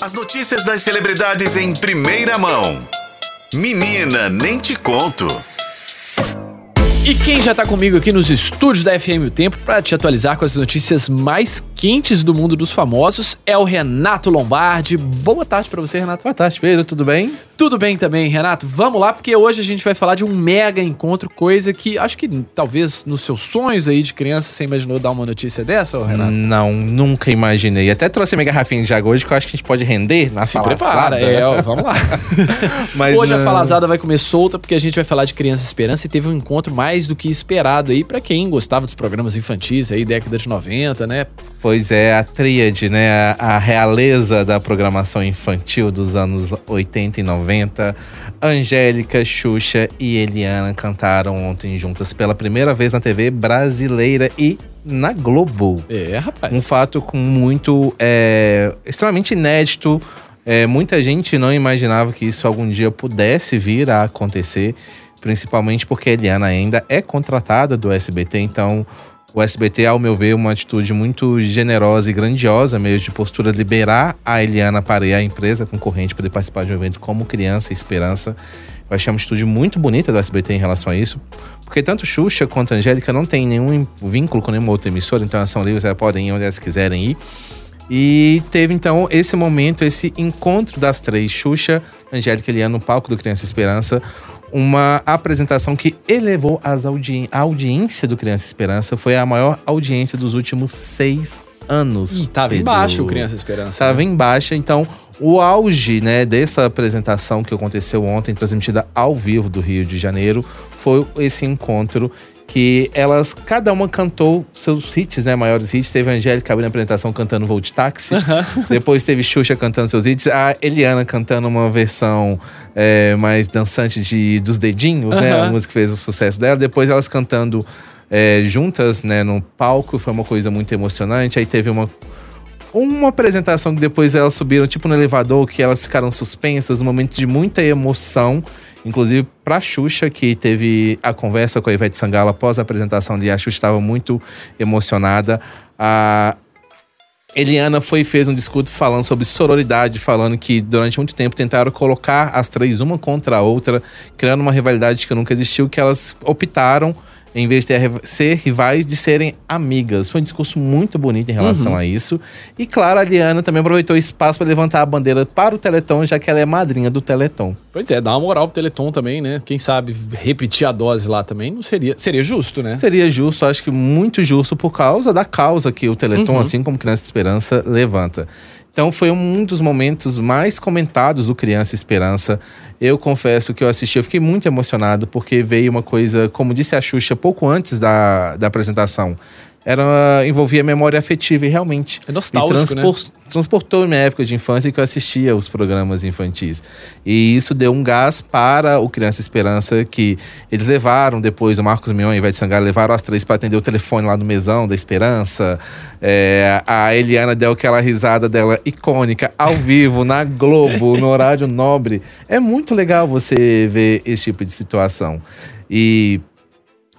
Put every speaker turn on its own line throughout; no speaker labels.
As notícias das celebridades em primeira mão. Menina, nem te conto.
E quem já tá comigo aqui nos estúdios da FM O Tempo para te atualizar com as notícias mais quentes do mundo dos famosos é o Renato Lombardi. Boa tarde para você, Renato.
Boa tarde, Pedro. Tudo bem?
Tudo bem também, Renato. Vamos lá, porque hoje a gente vai falar de um mega encontro, coisa que acho que talvez nos seus sonhos aí de criança você imaginou dar uma notícia dessa, Renato?
Não, nunca imaginei. Até trouxe minha garrafinha de água hoje que eu acho que a gente pode render na
Se prepara, é, ó, vamos lá. Hoje não... a falazada vai comer solta porque a gente vai falar de Criança Esperança e teve um encontro mais do que esperado aí para quem gostava dos programas infantis aí, década de 90, né?
Pois é, a tríade, né? A, a realeza da programação infantil dos anos 80 e 90. Angélica, Xuxa e Eliana cantaram ontem juntas pela primeira vez na TV brasileira e na Globo.
É, rapaz.
Um fato com muito. É, extremamente inédito. É, muita gente não imaginava que isso algum dia pudesse vir a acontecer, principalmente porque a Eliana ainda é contratada do SBT, então o SBT, ao meu ver, uma atitude muito generosa e grandiosa mesmo de postura liberar a Eliana para a empresa concorrente para participar de um evento como Criança e Esperança. Eu achei uma atitude muito bonita do SBT em relação a isso, porque tanto Xuxa quanto Angélica não tem nenhum vínculo com nenhuma outra emissora, então elas são livres, elas podem ir onde elas quiserem ir. E teve então esse momento, esse encontro das três, Xuxa, Angélica e Eliana, no palco do Criança Esperança, uma apresentação que elevou as audi a audiência do Criança Esperança. Foi a maior audiência dos últimos seis anos.
E tava Pedro. embaixo o Criança Esperança.
Tava né? embaixo, então o auge né, dessa apresentação que aconteceu ontem, transmitida ao vivo do Rio de Janeiro, foi esse encontro que elas, cada uma cantou seus hits, né? Maiores hits. Teve a Angélica abrindo a apresentação cantando Volt Táxi. Depois teve Xuxa cantando seus hits. A Eliana cantando uma versão é, mais dançante de Dos Dedinhos, né? A música que fez o sucesso dela. Depois elas cantando é, juntas, né? No palco. Foi uma coisa muito emocionante. Aí teve uma uma apresentação que depois elas subiram, tipo no elevador, que elas ficaram suspensas, um momento de muita emoção. Inclusive, pra Xuxa, que teve a conversa com a Ivete Sangalo após a apresentação de a Xuxa estava muito emocionada. A Eliana foi fez um discurso falando sobre sororidade, falando que durante muito tempo tentaram colocar as três uma contra a outra, criando uma rivalidade que nunca existiu, que elas optaram em vez de ser rivais, de serem amigas. Foi um discurso muito bonito em relação uhum. a isso. E claro, a Liana também aproveitou o espaço para levantar a bandeira para o Teleton, já que ela é madrinha do Teleton.
Pois é, dá uma moral pro Teleton também, né? Quem sabe repetir a dose lá também não seria. Seria justo, né?
Seria justo, acho que muito justo por causa da causa que o Teleton, uhum. assim como Criança Esperança, levanta. Então foi um dos momentos mais comentados do Criança Esperança. Eu confesso que eu assisti, eu fiquei muito emocionado, porque veio uma coisa, como disse a Xuxa pouco antes da, da apresentação era envolvia memória afetiva e realmente
é nostálgico,
transpor,
né?
transportou minha época de infância que eu assistia os programas infantis. E isso deu um gás para o Criança Esperança que eles levaram depois o Marcos Mion e Ivete Sangalo levaram as três para atender o telefone lá no mesão da Esperança. É, a Eliana deu aquela risada dela icônica ao vivo na Globo no horário nobre. É muito legal você ver esse tipo de situação. E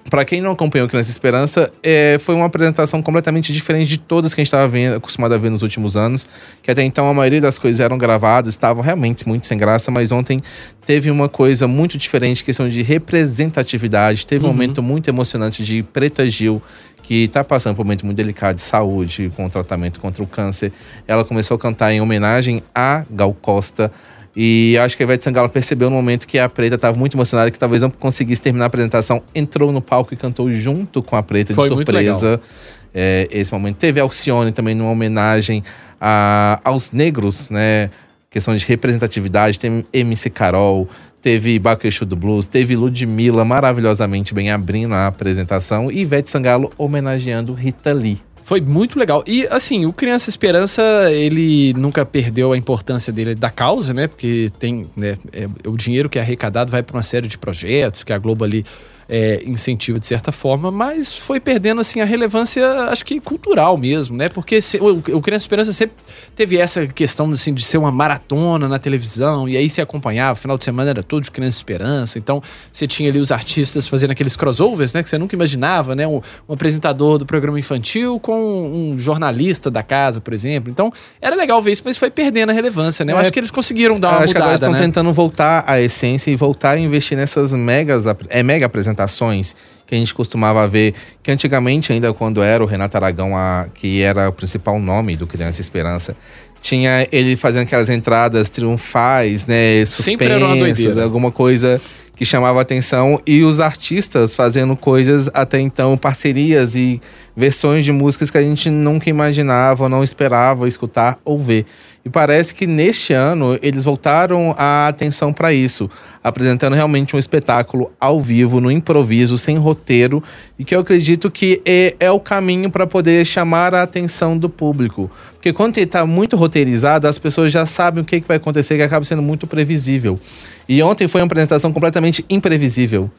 para quem não acompanhou Criança Esperança, é, foi uma apresentação completamente diferente de todas que a gente estava acostumado a ver nos últimos anos. Que até então a maioria das coisas eram gravadas, estavam realmente muito sem graça, mas ontem teve uma coisa muito diferente, questão de representatividade. Teve um uhum. momento muito emocionante de Preta Gil, que está passando por um momento muito delicado de saúde, com o tratamento contra o câncer. Ela começou a cantar em homenagem a Gal Costa. E acho que a Ivete Sangalo percebeu no momento que a Preta estava muito emocionada, que talvez não conseguisse terminar a apresentação, entrou no palco e cantou junto com a Preta
Foi
de surpresa. É, esse momento. Teve Alcione também numa homenagem a, aos negros, né? Questão de representatividade. Tem MC Carol, teve Baquechu do Blues, teve Ludmilla maravilhosamente bem abrindo a apresentação e Ivete Sangalo homenageando Rita Lee.
Foi muito legal. E assim, o Criança Esperança, ele nunca perdeu a importância dele da causa, né? Porque tem, né, é, o dinheiro que é arrecadado vai para uma série de projetos que a Globo ali é, incentiva de certa forma, mas foi perdendo assim a relevância, acho que cultural mesmo, né? Porque se, o, o Criança Esperança sempre teve essa questão assim, de ser uma maratona na televisão, e aí se acompanhava, final de semana era todo de Criança Esperança, então você tinha ali os artistas fazendo aqueles crossovers, né? Que você nunca imaginava, né? Um, um apresentador do programa infantil com um jornalista da casa, por exemplo. Então era legal ver isso, mas foi perdendo a relevância, né? Eu
É,
acho que eles conseguiram dar uma
acho que agora
mudada,
estão
né?
tentando voltar à essência e voltar a investir nessas megas, é, mega apresentações que a gente costumava ver, que antigamente, ainda quando era o Renato Aragão, a, que era o principal nome do Criança Esperança, tinha ele fazendo aquelas entradas triunfais, né?
Sempre era uma
suspensas,
doideira.
alguma coisa que chamava atenção e os artistas fazendo coisas até então, parcerias e versões de músicas que a gente nunca imaginava, não esperava escutar ou ver. E parece que neste ano eles voltaram a atenção para isso, apresentando realmente um espetáculo ao vivo, no improviso, sem roteiro, e que eu acredito que é, é o caminho para poder chamar a atenção do público. Porque quando está muito roteirizado, as pessoas já sabem o que, que vai acontecer, que acaba sendo muito previsível. E ontem foi uma apresentação completamente imprevisível.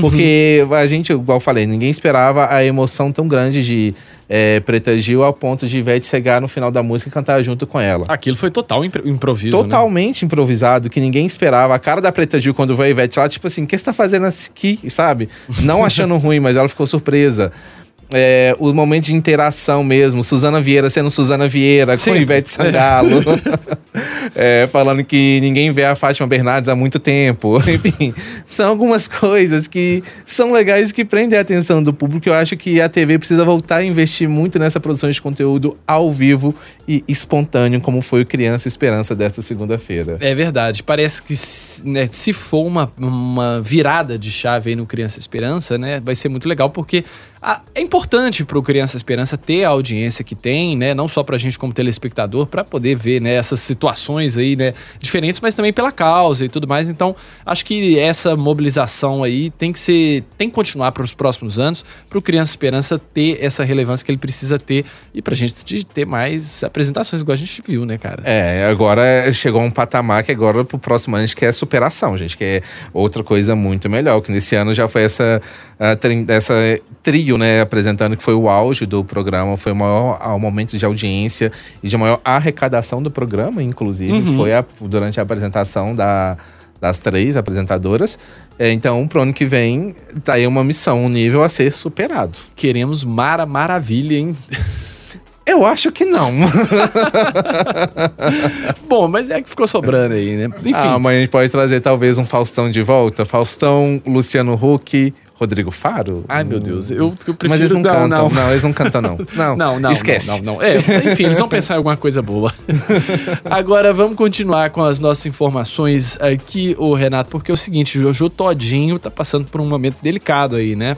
Porque a gente, igual eu falei, ninguém esperava a emoção tão grande de é, Preta Gil ao ponto de Ivete chegar no final da música e cantar junto com ela.
Aquilo foi total impro- improviso, né?
Totalmente improvisado, que ninguém esperava. A cara da Preta Gil quando veio a Ivete lá, tipo assim, o que você tá fazendo aqui, sabe? Não achando ruim, mas ela ficou surpresa. É, o momento de interação mesmo, Suzana Vieira sendo Suzana Vieira
Sim.
com Ivete Sangalo. É, falando que ninguém vê a Fátima Bernardes há muito tempo. Enfim, são algumas coisas que são legais que prendem a atenção do público. Eu acho que a TV precisa voltar a investir muito nessa produção de conteúdo ao vivo e espontâneo, como foi o Criança Esperança desta segunda-feira.
É verdade. Parece que se- né, se for uma, uma virada de chave aí no Criança Esperança, né, vai ser muito legal, porque a- é importante pro Criança Esperança ter a audiência que tem, né, não só pra gente como telespectador, pra poder ver, né, essas situações aí, né, diferentes, mas também pela causa e tudo mais. Então, acho que essa mobilização aí tem que ser, tem que continuar para os próximos anos, pro Criança Esperança ter essa relevância que ele precisa ter e pra gente de ter mais apresentações, igual a gente viu, né, cara?
É, agora chegou um patamar que agora pro próximo ano a gente quer superação, gente, que é outra coisa muito melhor. Que nesse ano já foi essa, ah, essa trio, né, apresentando que foi o auge do programa, foi o maior momento de audiência e de maior arrecadação do programa, inclusive,
Uhum.
foi a- durante a apresentação da, das três apresentadoras. É, então, pro ano que vem, tá aí uma missão, um nível a ser superado.
Queremos Mara Maravilha, hein?
Eu acho que não.
Bom, mas é que ficou sobrando aí, né? Enfim.
Ah, mas a gente pode trazer talvez um Faustão de volta. Faustão, Luciano Huck, Rodrigo Faro.
Ai, meu Deus. Eu, eu prefiro...
Mas eles não, cantam.
não.
Não. eles não cantam, não. Não,
Não, não,
esquece.
não, não, não. É, enfim, eles vão pensar em alguma coisa boa. Agora vamos continuar com as nossas informações aqui, o Renato, porque é o seguinte, Jojo Todinho tá passando por um momento delicado aí, né?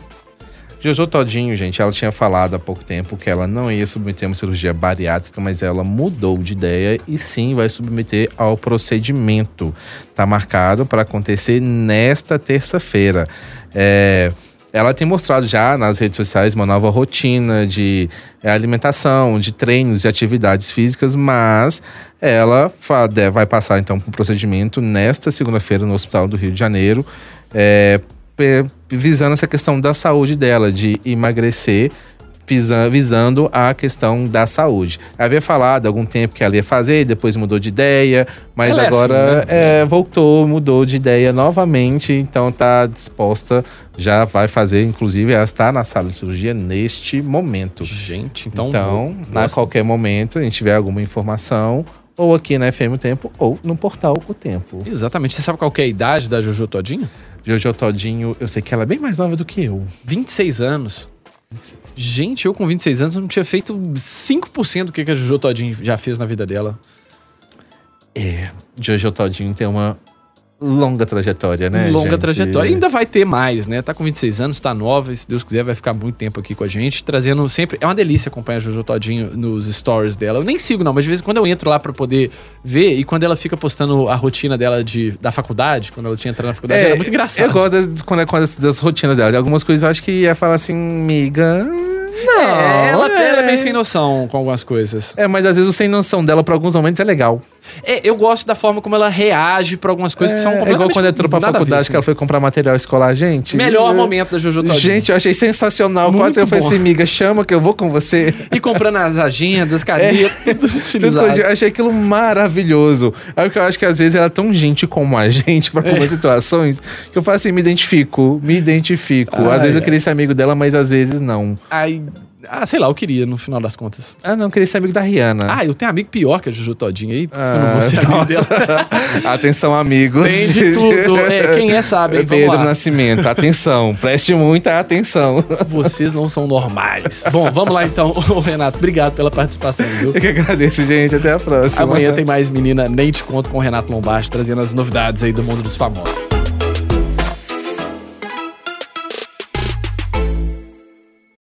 Jojo Todinho, gente, ela tinha falado há pouco tempo que ela não ia submeter uma cirurgia bariátrica, mas ela mudou de ideia e sim vai submeter ao procedimento. Tá marcado para acontecer nesta terça-feira. É, ela tem mostrado já nas redes sociais uma nova rotina de é, alimentação, de treinos, de atividades físicas, mas ela vai passar então por um procedimento nesta segunda-feira no Hospital do Rio de Janeiro. É, visando essa questão da saúde dela, de emagrecer, visando a questão da saúde. Havia falado há algum tempo que ela ia fazer, depois mudou de ideia, mas
Ela é
agora
assim, né?
é, voltou, mudou de ideia novamente, então tá disposta, já vai fazer, inclusive ela está na sala de cirurgia neste momento.
Gente, então...
Então, a qualquer momento, a gente tiver alguma informação, ou aqui na FM O Tempo, ou no portal O Tempo.
Exatamente. Você sabe qual que é a idade da Jojo Todinho?
Jojo Todinho, eu sei que ela é bem mais nova do que eu.
26 anos. Gente, eu com 26 anos não tinha feito 5% do que que a Jojo Todinho já fez na vida dela.
É, Jojo Todinho tem uma longa trajetória, né?
longa
gente?
trajetória. E ainda vai ter mais, né? Tá com 26 anos, tá nova, se Deus quiser vai ficar muito tempo aqui com a gente, trazendo sempre... É uma delícia acompanhar a Jojo Todinho nos stories dela. Eu nem sigo não, mas de vez em quando eu entro lá pra poder ver, e quando ela fica postando a rotina dela de, da faculdade, quando ela tinha entrado na faculdade, era muito engraçado.
É, Eu gosto das, quando é, é das rotinas dela. De algumas coisas eu acho que ia falar assim, miga.
É, ela,
é.
ela é meio sem noção com algumas coisas.
É, mas às vezes o sem noção dela, por alguns momentos, é legal.
É, eu gosto da forma como ela reage pra algumas coisas que são
é, é
completamente
igual quando entrou pra faculdade,
assim.
que ela foi comprar material escolar, gente.
Melhor
é-
momento da Jojo Todinho.
Gente, eu achei sensacional.
Muito
Quase eu falei assim, amiga, chama que eu vou com você.
E comprando as agendas, canetas, tudo
Tudo
estilizado.
eu achei aquilo maravilhoso. É porque eu acho que às vezes ela é tão gente como a gente pra algumas situações que eu falo assim, me identifico, me identifico.
Ai,
às vezes eu
ai.
queria ser amigo dela, mas às vezes não.
Aí, ah, sei lá, eu queria no final das contas.
Ah, não, eu queria ser amigo da Rihanna.
Ah, eu tenho amigo pior que a Jojo Todinho aí. eu não
Ah,
vou ser amigo
nossa.
dela.
Atenção, amigos.
Tem de tudo. É, quem é sabe, hein?
Pedro. Nascimento, atenção, preste muita atenção.
Vocês não são normais. Bom, vamos lá então. Ô, Renato, obrigado pela participação, viu?
Eu que agradeço, gente. Até a próxima.
Amanhã tem mais Menina Nem Te Conto com o Renato Lombardi, trazendo as novidades aí do mundo dos famosos.